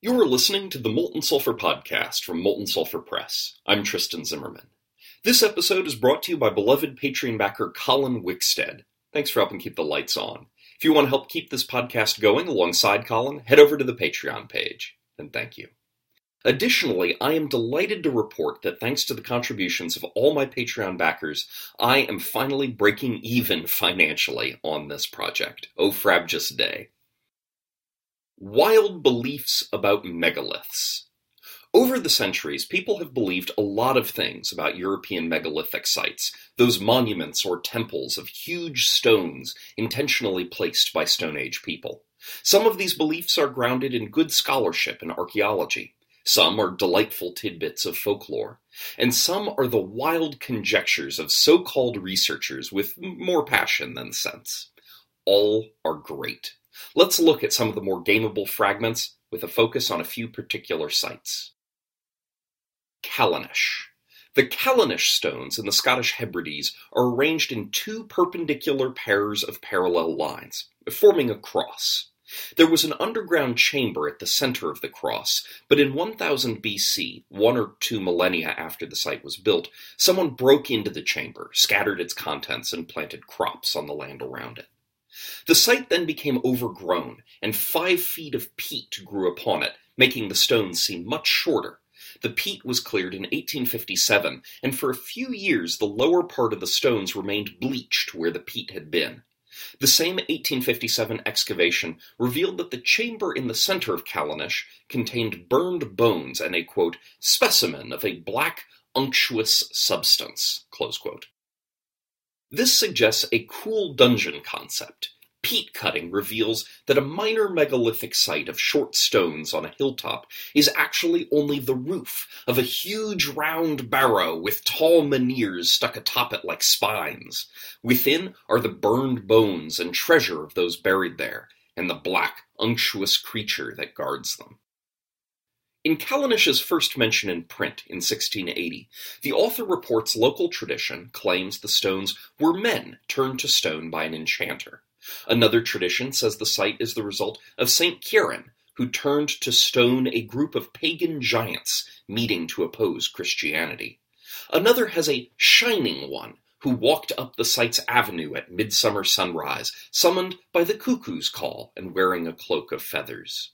You are listening to the Molten Sulfur podcast from Molten Sulfur Press. I'm Tristan Zimmerman. This episode is brought to you by beloved Patreon backer Colin Wickstead. Thanks for helping keep the lights on. If you want to help keep this podcast going alongside Colin, head over to the Patreon page. And thank you. Additionally, I am delighted to report that thanks to the contributions of all my Patreon backers, I am finally breaking even financially on this project. Oh, frabjous day. Wild beliefs about megaliths. Over the centuries, people have believed a lot of things about European megalithic sites, those monuments or temples of huge stones intentionally placed by Stone Age people. Some of these beliefs are grounded in good scholarship and archaeology. Some are delightful tidbits of folklore, and some are the wild conjectures of so called researchers with more passion than sense. All are great. Let's look at some of the more gameable fragments with a focus on a few particular sites. Callanish. The Callanish stones in the Scottish Hebrides are arranged in two perpendicular pairs of parallel lines, forming a cross. There was an underground chamber at the center of the cross, but in 1000 BC, one or two millennia after the site was built, someone broke into the chamber, scattered its contents, and planted crops on the land around it. The site then became overgrown, and five feet of peat grew upon it, making the stones seem much shorter. The peat was cleared in 1857, and for a few years the lower part of the stones remained bleached where the peat had been. The same 1857 excavation revealed that the chamber in the center of Callanish contained burned bones and a quote, specimen of a black unctuous substance. This suggests a cool dungeon concept. Peat cutting reveals that a minor megalithic site of short stones on a hilltop is actually only the roof of a huge round barrow with tall menhirs stuck atop it like spines. Within are the burned bones and treasure of those buried there, and the black, unctuous creature that guards them. In Callanish's first mention in print in 1680, the author reports local tradition claims the stones were men turned to stone by an enchanter. Another tradition says the site is the result of St. Kieran, who turned to stone a group of pagan giants meeting to oppose Christianity. Another has a shining one who walked up the site's avenue at midsummer sunrise, summoned by the cuckoo's call and wearing a cloak of feathers.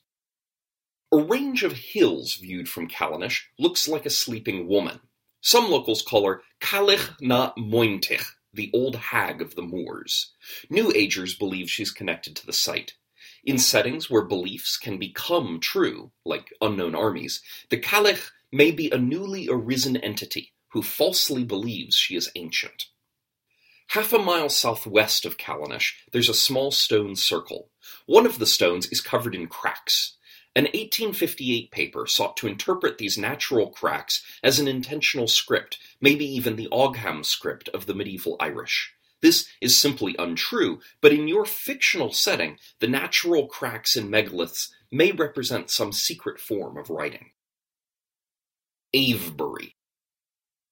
A range of hills viewed from Callanish looks like a sleeping woman. Some locals call her Cailleach na Mointeach, the old hag of the moors. New Agers believe she's connected to the site. In settings where beliefs can become true, like unknown armies, the Cailleach may be a newly arisen entity who falsely believes she is ancient. Half a mile southwest of Callanish, there's a small stone circle. One of the stones is covered in cracks. An 1858 paper sought to interpret these natural cracks as an intentional script, maybe even the Ogham script of the medieval Irish. This is simply untrue, but in your fictional setting, the natural cracks in megaliths may represent some secret form of writing. Avebury.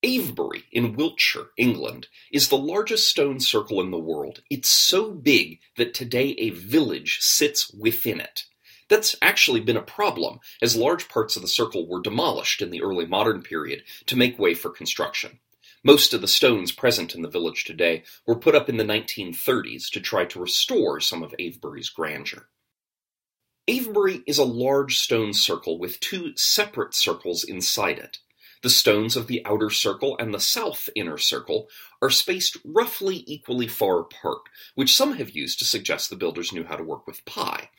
Avebury in Wiltshire, England, is the largest stone circle in the world. It's so big that today a village sits within it. That's actually been a problem, as large parts of the circle were demolished in the early modern period to make way for construction. Most of the stones present in the village today were put up in the 1930s to try to restore some of Avebury's grandeur. Avebury is a large stone circle with two separate circles inside it. The stones of the outer circle and the south inner circle are spaced roughly equally far apart, which some have used to suggest the builders knew how to work with pi,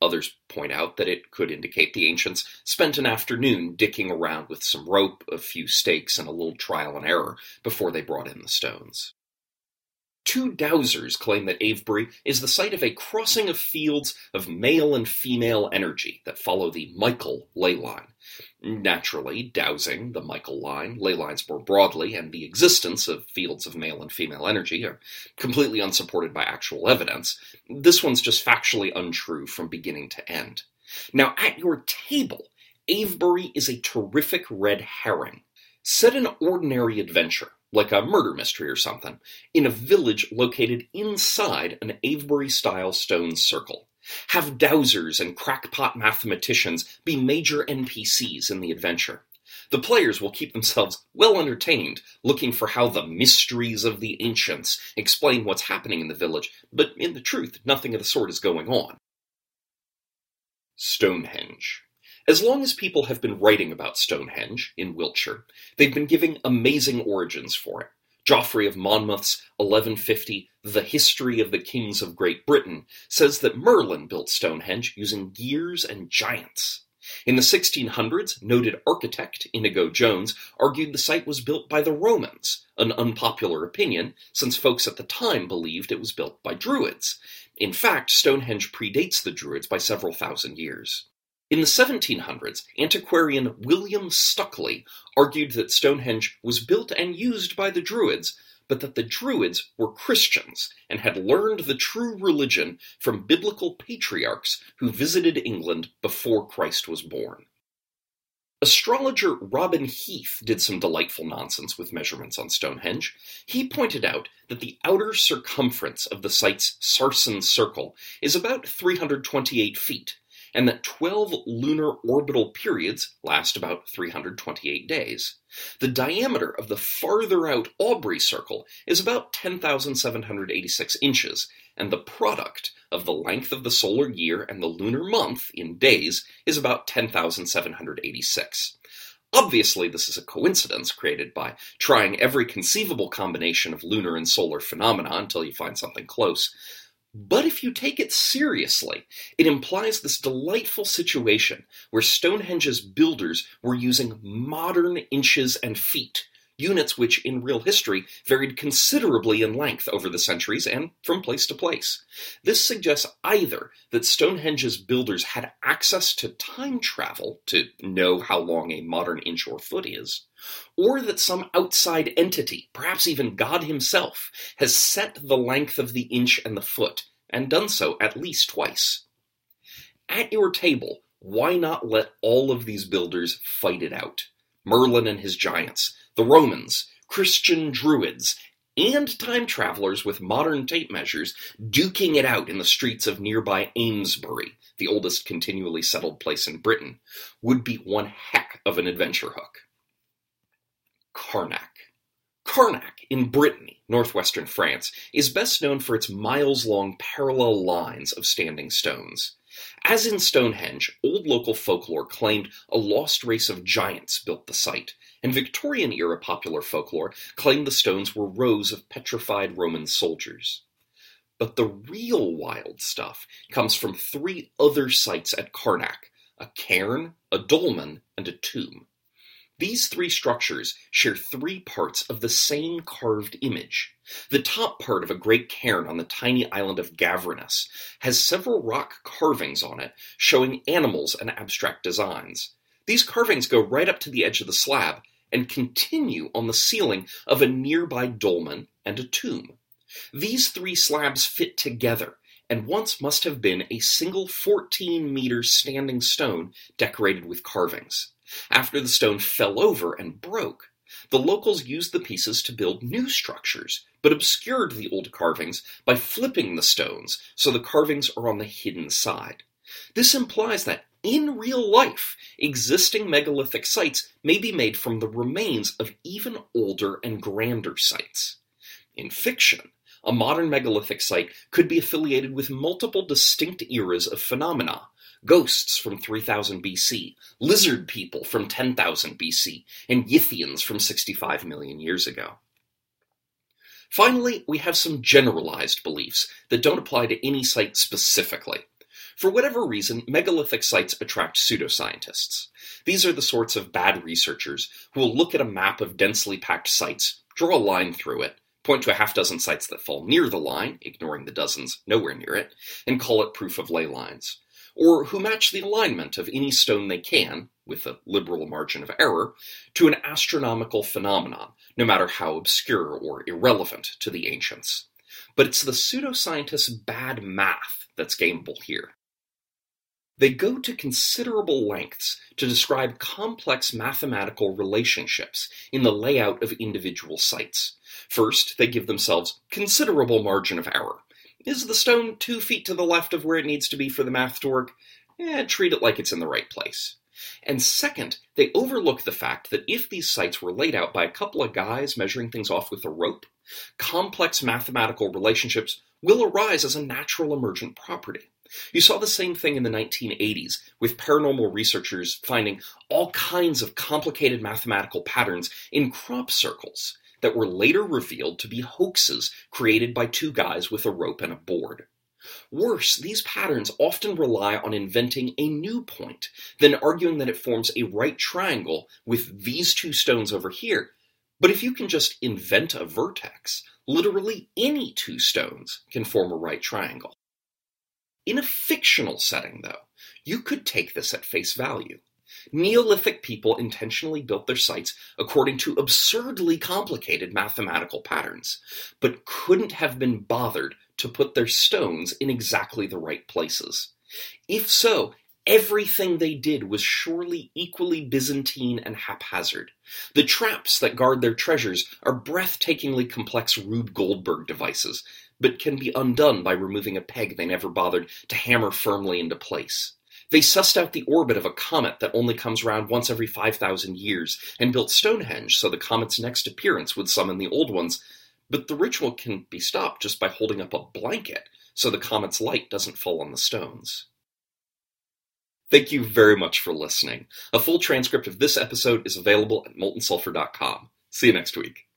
Others point out that it could indicate the ancients spent an afternoon dicking around with some rope, a few stakes, and a little trial and error before they brought in the stones. Two dowsers claim that Avebury is the site of a crossing of fields of male and female energy that follow the Michael ley line. Naturally, dowsing, the Michael line, ley lines more broadly, and the existence of fields of male and female energy are completely unsupported by actual evidence. This one's just factually untrue from beginning to end. Now, at your table, Avebury is a terrific red herring. Set an ordinary adventure like a murder mystery or something, in a village located inside an Avebury style stone circle. Have dowsers and crackpot mathematicians be major NPCs in the adventure. The players will keep themselves well entertained, looking for how the mysteries of the ancients explain what's happening in the village, but in the truth, nothing of the sort is going on. Stonehenge. As long as people have been writing about Stonehenge in Wiltshire, they've been giving amazing origins for it. Geoffrey of Monmouth's 1150 The History of the Kings of Great Britain says that Merlin built Stonehenge using gears and giants. In the 1600s, noted architect Inigo Jones argued the site was built by the Romans, an unpopular opinion since folks at the time believed it was built by Druids. In fact, Stonehenge predates the Druids by several thousand years. In the 1700s, antiquarian William Stukeley argued that Stonehenge was built and used by the Druids, but that the Druids were Christians and had learned the true religion from biblical patriarchs who visited England before Christ was born. Astrologer Robin Heath did some delightful nonsense with measurements on Stonehenge. He pointed out that the outer circumference of the site's Sarsen circle is about 328 feet, and that 12 lunar orbital periods last about 328 days. The diameter of the farther out Aubrey circle is about 10,786 inches, and the product of the length of the solar year and the lunar month in days is about 10,786. Obviously, this is a coincidence created by trying every conceivable combination of lunar and solar phenomena until you find something close. But if you take it seriously, it implies this delightful situation where Stonehenge's builders were using modern inches and feet, units which in real history varied considerably in length over the centuries and from place to place. This suggests either that Stonehenge's builders had access to time travel to know how long a modern inch or foot is, or that some outside entity, perhaps even God himself, has set the length of the inch and the foot, and done so at least twice. At your table, why not let all of these builders fight it out? Merlin and his giants, the Romans, Christian Druids, and time travelers with modern tape measures duking it out in the streets of nearby Amesbury, the oldest continually settled place in Britain, would be one heck of an adventure hook. Carnac. Carnac in Brittany, northwestern France, is best known for its miles long parallel lines of standing stones. As in Stonehenge, old local folklore claimed a lost race of giants built the site, and Victorian era popular folklore claimed the stones were rows of petrified Roman soldiers. But the real wild stuff comes from three other sites at Carnac a cairn, a dolmen, and a tomb. These three structures share three parts of the same carved image. The top part of a great cairn on the tiny island of Gavrinis has several rock carvings on it showing animals and abstract designs. These carvings go right up to the edge of the slab and continue on the ceiling of a nearby dolmen and a tomb. These three slabs fit together and once must have been a single 14 meter standing stone decorated with carvings. After the stone fell over and broke, the locals used the pieces to build new structures, but obscured the old carvings by flipping the stones so the carvings are on the hidden side. This implies that in real life, existing megalithic sites may be made from the remains of even older and grander sites. In fiction, a modern megalithic site could be affiliated with multiple distinct eras of phenomena, ghosts from 3000 BC, lizard people from 10,000 BC, and Yithians from 65 million years ago. Finally, we have some generalized beliefs that don't apply to any site specifically. For whatever reason, megalithic sites attract pseudoscientists. These are the sorts of bad researchers who will look at a map of densely packed sites, draw a line through it, point to a half dozen sites that fall near the line, ignoring the dozens nowhere near it, and call it proof of ley lines or who match the alignment of any stone they can, with a liberal margin of error, to an astronomical phenomenon, no matter how obscure or irrelevant to the ancients. But it's the pseudoscientists' bad math that's gameable here. They go to considerable lengths to describe complex mathematical relationships in the layout of individual sites. First, they give themselves considerable margin of error, Is the stone two feet to the left of where it needs to be for the math to work? Eh, treat it like it's in the right place. And second, they overlook the fact that if these sites were laid out by a couple of guys measuring things off with a rope, complex mathematical relationships will arise as a natural emergent property. You saw the same thing in the 1980s, with paranormal researchers finding all kinds of complicated mathematical patterns in crop circles that were later revealed to be hoaxes created by two guys with a rope and a board. Worse, these patterns often rely on inventing a new point, then arguing that it forms a right triangle with these two stones over here. But if you can just invent a vertex, literally any two stones can form a right triangle. In a fictional setting, though, you could take this at face value. Neolithic people intentionally built their sites according to absurdly complicated mathematical patterns, but couldn't have been bothered to put their stones in exactly the right places. If so, everything they did was surely equally Byzantine and haphazard. The traps that guard their treasures are breathtakingly complex Rube Goldberg devices, but can be undone by removing a peg they never bothered to hammer firmly into place. They sussed out the orbit of a comet that only comes round once every 5,000 years and built Stonehenge so the comet's next appearance would summon the old ones, but the ritual can be stopped just by holding up a blanket so the comet's light doesn't fall on the stones. Thank you very much for listening. A full transcript of this episode is available at moltensulfur.com. See you next week.